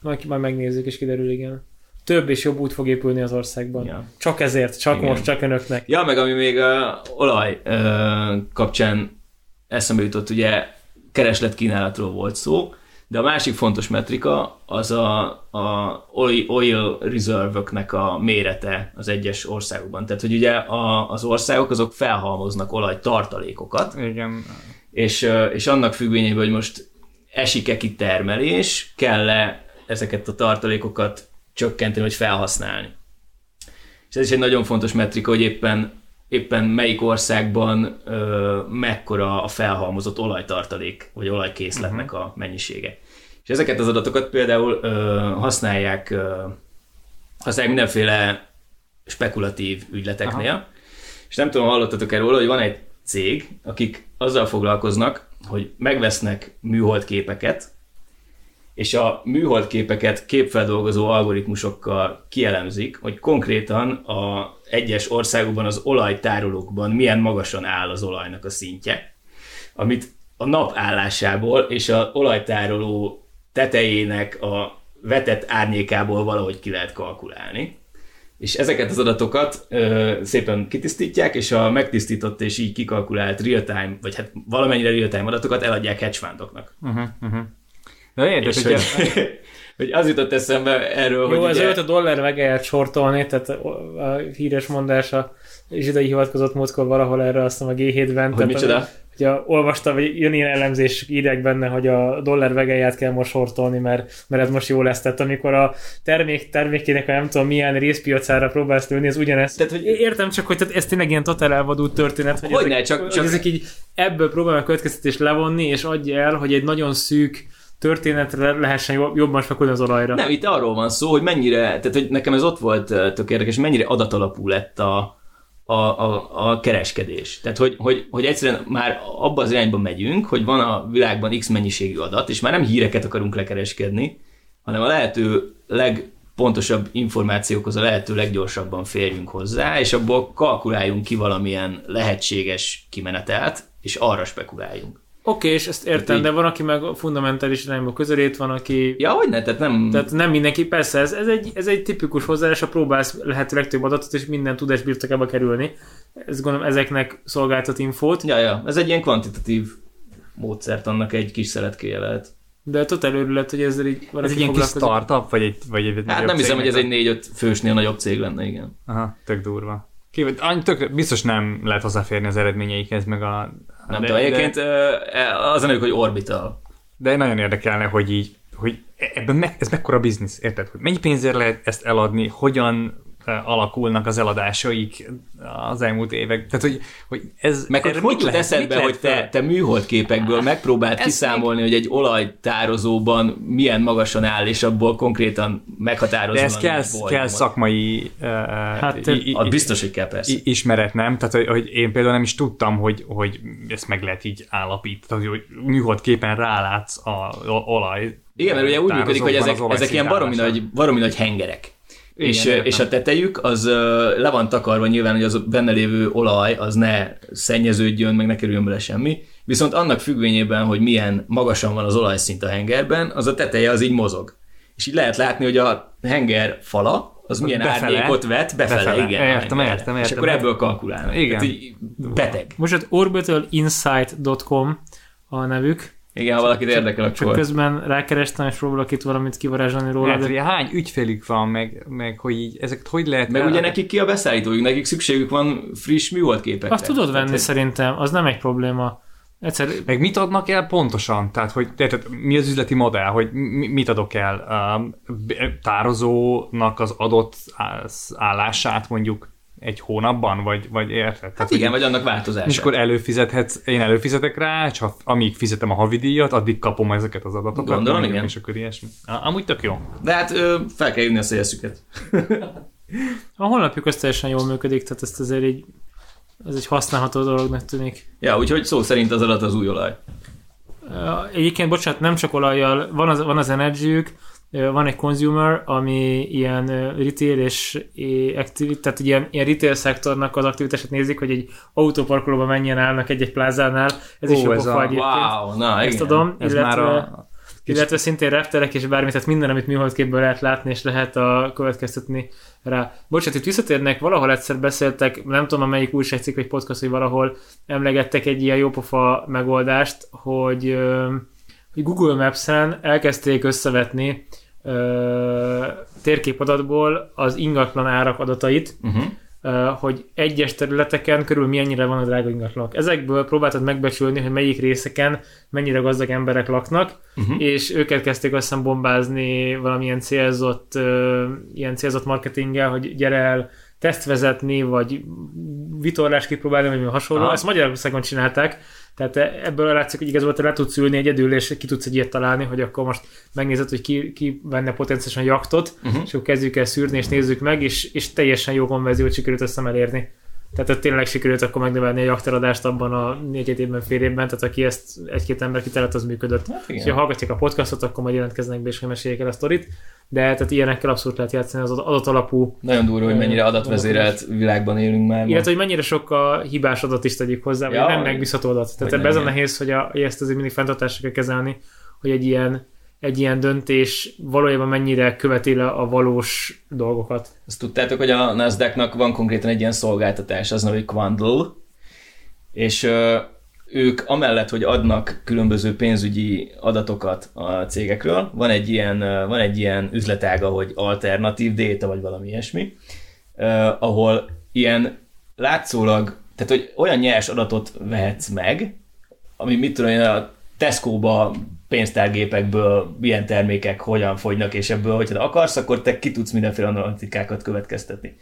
Majd, majd megnézzük, és kiderül, igen. Több és jobb út fog épülni az országban. Ja. Csak ezért, csak Igen. most, csak önöknek. Ja, meg ami még a olaj ö, kapcsán eszembe jutott, ugye kereslet-kínálatról volt szó, de a másik fontos metrika az a, a oil, reserve-öknek a mérete az egyes országokban. Tehát, hogy ugye a, az országok azok felhalmoznak olajtartalékokat, Igen. és, és annak függvényében, hogy most esik-e ki termelés, kell-e ezeket a tartalékokat csökkenteni, vagy felhasználni. És ez is egy nagyon fontos metrika, hogy éppen, éppen melyik országban ö, mekkora a felhalmozott olajtartalék, vagy olajkészletnek a mennyisége. És ezeket az adatokat például ö, használják, ö, használják mindenféle spekulatív ügyleteknél, Aha. és nem tudom, hallottatok erről, hogy van egy cég, akik azzal foglalkoznak, hogy megvesznek műhold képeket, és a műhold képeket képfeldolgozó algoritmusokkal kielemzik, hogy konkrétan a egyes országokban az olajtárolókban milyen magasan áll az olajnak a szintje, amit a nap állásából és a olajtároló tetejének a vetett árnyékából valahogy ki lehet kalkulálni. És ezeket az adatokat ö, szépen kitisztítják, és a megtisztított és így kikalkulált real-time, vagy hát valamennyire real-time adatokat eladják hedge fundoknak. Uh-huh, uh-huh. De érdekes, hogy, hogy, hogy az jutott eszembe erről, Jó, hogy ez ugye, öt a dollár vegelyet sortolni, tehát a, a híres mondása, és ide hivatkozott múltkor valahol erre, azt a G7-ben. hogy micsoda? Hogy a, olvasta, vagy jön ilyen elemzés, írják benne, hogy a dollár vegelyát kell most sortolni, mert, mert ez most jó lesz. Tehát amikor a termék, termékének nem tudom milyen részpiacára próbálsz lőni, ez ugyanez. Tehát, hogy- Értem csak, hogy tehát ez tényleg ilyen totál elvadult történet, hogy, Hogyne, ezek, csak- hogy csak- ezek így ebből próbálnak a következtetést levonni, és adja el, hogy egy nagyon szűk történetre lehessen jobb- jobban spekulni az olajra. Nem, itt arról van szó, hogy mennyire, tehát hogy nekem ez ott volt tök érdekes, mennyire adatalapú lett a, a, a, a kereskedés. Tehát, hogy, hogy, hogy egyszerűen már abba az irányba megyünk, hogy van a világban x mennyiségű adat, és már nem híreket akarunk lekereskedni, hanem a lehető legpontosabb információkhoz a lehető leggyorsabban férjünk hozzá, és abból kalkuláljunk ki valamilyen lehetséges kimenetelt, és arra spekuláljunk. Oké, és ezt értem, így- de van, aki meg fundamentális irányba közelít, van, aki... Ja, hogy ne, tehát nem... Tehát nem mindenki, persze, ez, ez, egy, ez egy tipikus hozzáállás, a próbálsz lehető legtöbb adatot, és minden tudás birtokába kerülni. Ezt gondolom, ezeknek szolgáltat infót, Ja, ja, ez egy ilyen kvantitatív módszert, annak egy kis szeretkéje lehet. de totál örület, hogy ezzel így Ez valaki egy ilyen kis startup, vagy egy, vagy egy Hát nem hiszem, hogy ez egy 4-5 fősnél nagyobb cég lenne, igen. Aha, tök durva. Ki, tök, biztos nem lehet hozzáférni az eredményeikhez, meg a... Nem de, tudom, de, egyébként ö, az a neve, hogy Orbital. de nagyon érdekelne, hogy így, hogy ebben me, ez mekkora biznisz, érted? Hogy mennyi pénzért lehet ezt eladni, hogyan alakulnak az eladásaik az elmúlt évek. Tehát, hogy, hogy ez... Meg hogy hogy mit jut lehet- eszedbe, hogy te, te műholdképekből megpróbáld Ez kiszámolni, hogy egy olajtározóban milyen magasan áll, és abból konkrétan meghatározni. De ez kell, kell szakmai uh, Hát, i, i, biztos, hogy kell persze. ismeret, nem? Tehát, hogy, hogy én például nem is tudtam, hogy, hogy ezt meg lehet így állapítani, hogy műholdképen rálátsz a, a olaj. Igen, mert ugye úgy működik, hogy ezek, ezek ilyen baromi nagy, baromi nagy hengerek. Igen, és, értem. és a tetejük az le van takarva nyilván, hogy az benne lévő olaj az ne szennyeződjön, meg ne kerüljön bele semmi. Viszont annak függvényében, hogy milyen magasan van az olajszint a hengerben, az a teteje az így mozog. És így lehet látni, hogy a henger fala az milyen Befele. árnyékot vet, befele, Befele. igen. Értem, hengerre. értem, És értem. akkor ebből kalkulálnak. Igen. Tehát így beteg. Most ott orbitalinsight.com a nevük, Igen, ha valakit érdekel, csak akkor... közben rákerestem, és próbálok itt valamit kivarázsolni róla. Lehet, De... hogy hány ügyfelük van, meg, meg hogy így, ezeket hogy lehet... Meg el- ugye nekik ki a beszállítójuk, nekik szükségük van friss műholdképekre. Azt tudod Tehát, venni hogy- szerintem, az nem egy probléma. Egyszer, Meg mit adnak el pontosan? Tehát, hogy tehát, mi az üzleti modell, hogy mi, mit adok el? Um, tározónak az adott állását mondjuk egy hónapban, vagy, vagy érted? Hát igen, vagy annak változása. És akkor előfizethetsz, én előfizetek rá, és ha, amíg fizetem a havidíjat, addig kapom ezeket az adatokat. Gondolom, igen. És akkor ilyesmi. Amúgy tök jó. De hát ö, fel kell írni a szélszüket. a honlapjuk az teljesen jól működik, tehát ezt azért így, ez egy használható dolognak tűnik. Ja, úgyhogy szó szerint az adat az új olaj. Egyébként, bocsánat, nem csak olajjal, van az, van az energyük, van egy consumer, ami ilyen retail és activity, tehát ilyen, ilyen retail szektornak az aktivitását nézik, hogy egy autóparkolóban mennyien állnak egy-egy plázánál. Ez is Ó, jó ez a-. Wow, na Ezt igen. tudom, Ez illetve, már a... illetve szintén repterek és bármi, tehát minden, amit műholdképből lehet látni, és lehet a következtetni rá. Bocsánat, itt visszatérnek, valahol egyszer beszéltek, nem tudom, melyik újságcikk vagy podcast, hogy valahol emlegettek egy ilyen jópofa megoldást, hogy Google Maps-en elkezdték összevetni ö, térképadatból az ingatlan árak adatait, Uh-huh. ö, hogy egyes területeken körül mennyire van a drága ingatlanok. Ezekből próbáltad megbecsülni, hogy melyik részeken mennyire gazdag emberek laknak, Uh-huh. és őket kezdték azt hiszem bombázni valamilyen célzott, ö, ilyen célzott marketinggel, hogy gyere el tesztvezetni, vagy vitorlást kipróbálni, vagy hasonló. Aha. Ezt Magyarországon csinálták, tehát ebből látszik, hogy igazából te le tudsz ülni egyedül, és ki tudsz egy ilyet találni, hogy akkor most megnézed, hogy ki, ki venne potenciálisan jaktot, Uh-huh. és akkor kezdjük el szűrni, és nézzük meg, és, és teljesen jó konverziót sikerült összem elérni. Tehát ott tényleg sikerült akkor megnövelni a jakteradást abban a négy évben, fél évben, tehát aki ezt egy-két ember kitalált, az működött. Hát És ha hallgatják a podcastot, akkor majd jelentkeznek be, és meséljék el a sztorit. De tehát ilyenekkel abszolút lehet játszani az adatalapú, Nagyon durva, hogy mennyire adatvezérelt világban élünk már. illetve hogy mennyire sok a hibás adat is tegyük hozzá, vagy Ja, nem hogy- megbízható adat. Tehát ebben ez a nem, nehéz, hogy, a, hogy ezt azért mindig fenntartásra kell kezelni, hogy egy ilyen, egy ilyen döntés valójában mennyire követi le a valós dolgokat. Azt tudtátok, hogy a Nasdaqnak van konkrétan egy ilyen szolgáltatás, az neve, hogy Quandl, és ők amellett, hogy adnak különböző pénzügyi adatokat a cégekről, van egy ilyen, van egy ilyen üzletága, hogy alternatív data, vagy valami ilyesmi, ahol ilyen látszólag, tehát hogy olyan nyers adatot vehetsz meg, ami mit tudom én, a Tesco-ba pénztárgépekből milyen termékek hogyan fogynak, és ebből, hogyha akarsz, akkor te ki tudsz mindenféle analitikákat következtetni.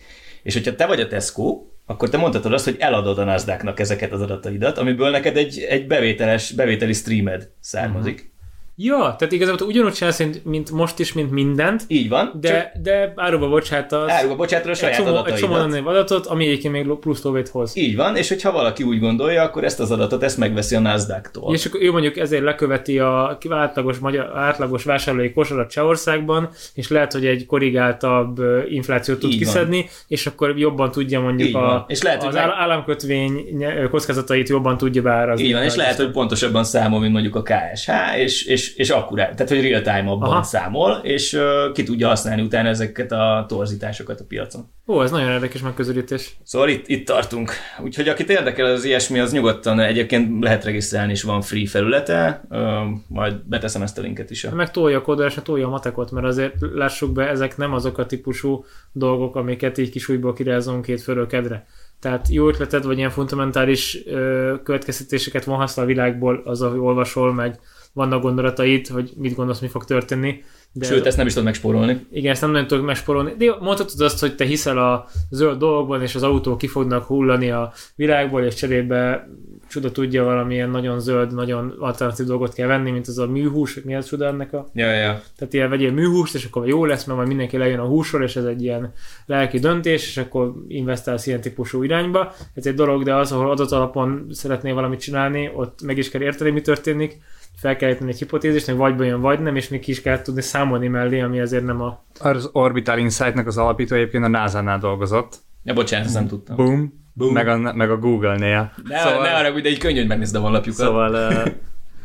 És hogyha te vagy a Tesco, akkor te mondhatod azt, hogy eladod a Nasdaqnak ezeket az adataidat, amiből neked egy, egy bevételes, bevételi streamed származik. Ja, tehát igazából ugyanúgy csinálsz, mint- most is, mint mindent, Így van. de, de áruba bocsátasz Árulva bocsátod a egy saját csomó, egy csomó név adatot, ami egyébként még plusz lóvét hoz. Így van, és hogyha valaki úgy gondolja, akkor ezt az adatot ezt megveszi a Nasdaq-tól. És akkor ő mondjuk ezért leköveti a átlagos, magyar, átlagos vásárlói kosarat Csehországban, és lehet, hogy egy korrigáltabb inflációt tud Így van. kiszedni, és akkor jobban tudja mondjuk Így van. a, És lehet, az meg- áll- államkötvény kockázatait jobban tudja beárazni. Így van, és lehet, hogy pontosabban számol, mint mondjuk a KSH, és, és, és akkurát, tehát hogy real time-abban Aha. számol, és uh, ki tudja használni utána ezeket a torzításokat a piacon. Ó, ez nagyon érdekes megközelítés. Szóval itt, itt tartunk. Úgyhogy akit érdekel az ilyesmi, az nyugodtan egyébként lehet regisztrálni, és van free felülete, uh, majd beteszem ezt a linket is. Meg tolja a kódolás, tolja a matekot, mert azért lássuk be, ezek nem azok a típusú dolgok, amiket így kis újból kirázunk két fölről kedre. Tehát jó ötleted, vagy ilyen fundamentális ö, következtetéseket vonhatsz a világból, az, ahogy olvasol, meg vannak gondolataid, hogy mit gondolsz, mi fog történni. De Sőt, ezt nem is tudod megspórolni. igen, ezt nem nagyon tudok megsporolni. De mondhatod azt, hogy te hiszel a zöld dolgokban, és az autók ki fognak hullani a világból, és cserébe csuda tudja valamilyen nagyon zöld, nagyon alternatív dolgot kell venni, mint az a műhús, mi az csuda ennek a... Ja, ja. Tehát ilyen vegyél műhúst, és akkor jó lesz, mert majd mindenki lejön a húsról, és ez egy ilyen lelki döntés, és akkor investálsz ilyen típusú irányba. Ez egy dolog, de az, ahol adat alapon szeretnél valamit csinálni, ott meg is kell érteni, mi történik, fel kell érteni egy hipotézist, hogy vagy bejön, vagy nem, és még ki is kell tudni számolni mellé, ami azért nem a... Az Orbital Insight-nak az alapító egyébként a NASA-nál dolgozott. Ja, bocsánat, ezt nem tudtam. Boom. Boom. Meg, a, meg a Google-nél. Ne, szóval... ne arra, de egy könnyű, hogy megnézd a honlapjukat. Szóval...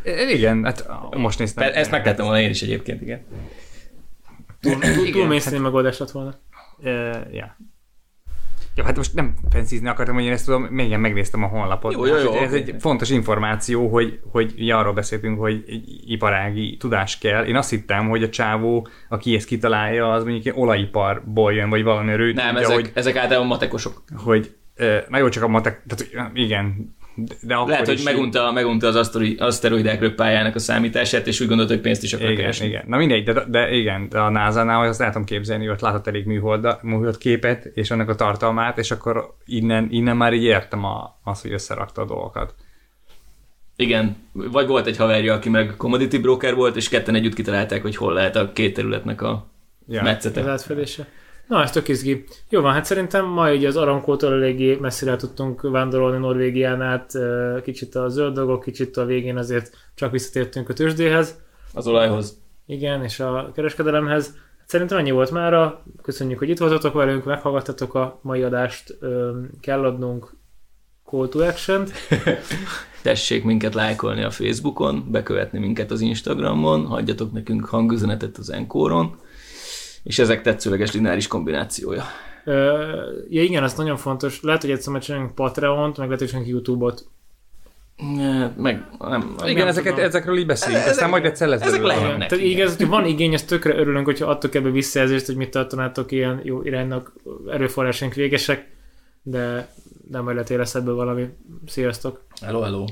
Uh, igen, hát most néztem. Ezt megtettem volna én is egyébként, igen. Túl, túl, túl Igen, mainstream megoldás lett volna. Uh, ja. Jó, hát most nem fencizni akartam, hogy én ezt tudom, még igen, megnéztem a honlapot. Jó, jó, jó, ez oké. egy fontos információ, hogy, hogy ugye arról beszéltünk, hogy egy iparági tudás kell. Én azt hittem, hogy a csávó, aki ezt kitalálja, az mondjuk olajiparból jön, vagy valami ő Nem, tudja, ezek, hogy, ezek általában matekosok. hogy na jó, csak a matek, tehát igen, de, akkor Lehet, hogy megunta, megunta az aszteroidák röppájának a számítását, és úgy gondolta, hogy pénzt is akar Igen, keresni. igen. Na mindegy, de, de igen, de a NASA-nál azt tudom képzelni, hogy ott látott elég műhold, műhold képet, és annak a tartalmát, és akkor innen, innen már így értem a, azt, hogy összerakta a dolgokat. Igen, vagy volt egy haverja, aki meg commodity broker volt, és ketten együtt kitalálták, hogy hol lehet a két területnek a Ja. metszete. Az átfedése. Na, ez tök izgi. Jó van, hát szerintem ma így az Arankótól eléggé messzire tudtunk vándorolni Norvégián át, kicsit a zöld dolgok, kicsit a végén azért csak visszatértünk a tőzsdéhez. Az olajhoz. Igen, és a kereskedelemhez. Szerintem ennyi volt mára. Köszönjük, hogy itt voltatok velünk, meghallgattatok a mai adást. Kell adnunk call to action Tessék minket lájkolni a Facebookon, bekövetni minket az Instagramon, hagyjatok nekünk hangüzenetet az Enkoron, és ezek tetszőleges lineáris kombinációja. Ja igen, az nagyon fontos. Lehet, hogy egyszer majd csinálunk Patreon-t, meg lehet, hogy csinálunk YouTube-ot. Meg nem, Igen, Nem ezeket, tudom. ezekről így beszélünk, Ezek- aztán majd egyszer lesz ezek lehet. Tehát igen. igaz, hogy van igény, ezt tökre örülünk, hogyha adtok ebbe visszajelzést, hogy mit tartanátok ilyen jó iránynak, erőforrásaink végesek, de, de majd lehet, lesz ebből valami. Sziasztok! Hello, hello.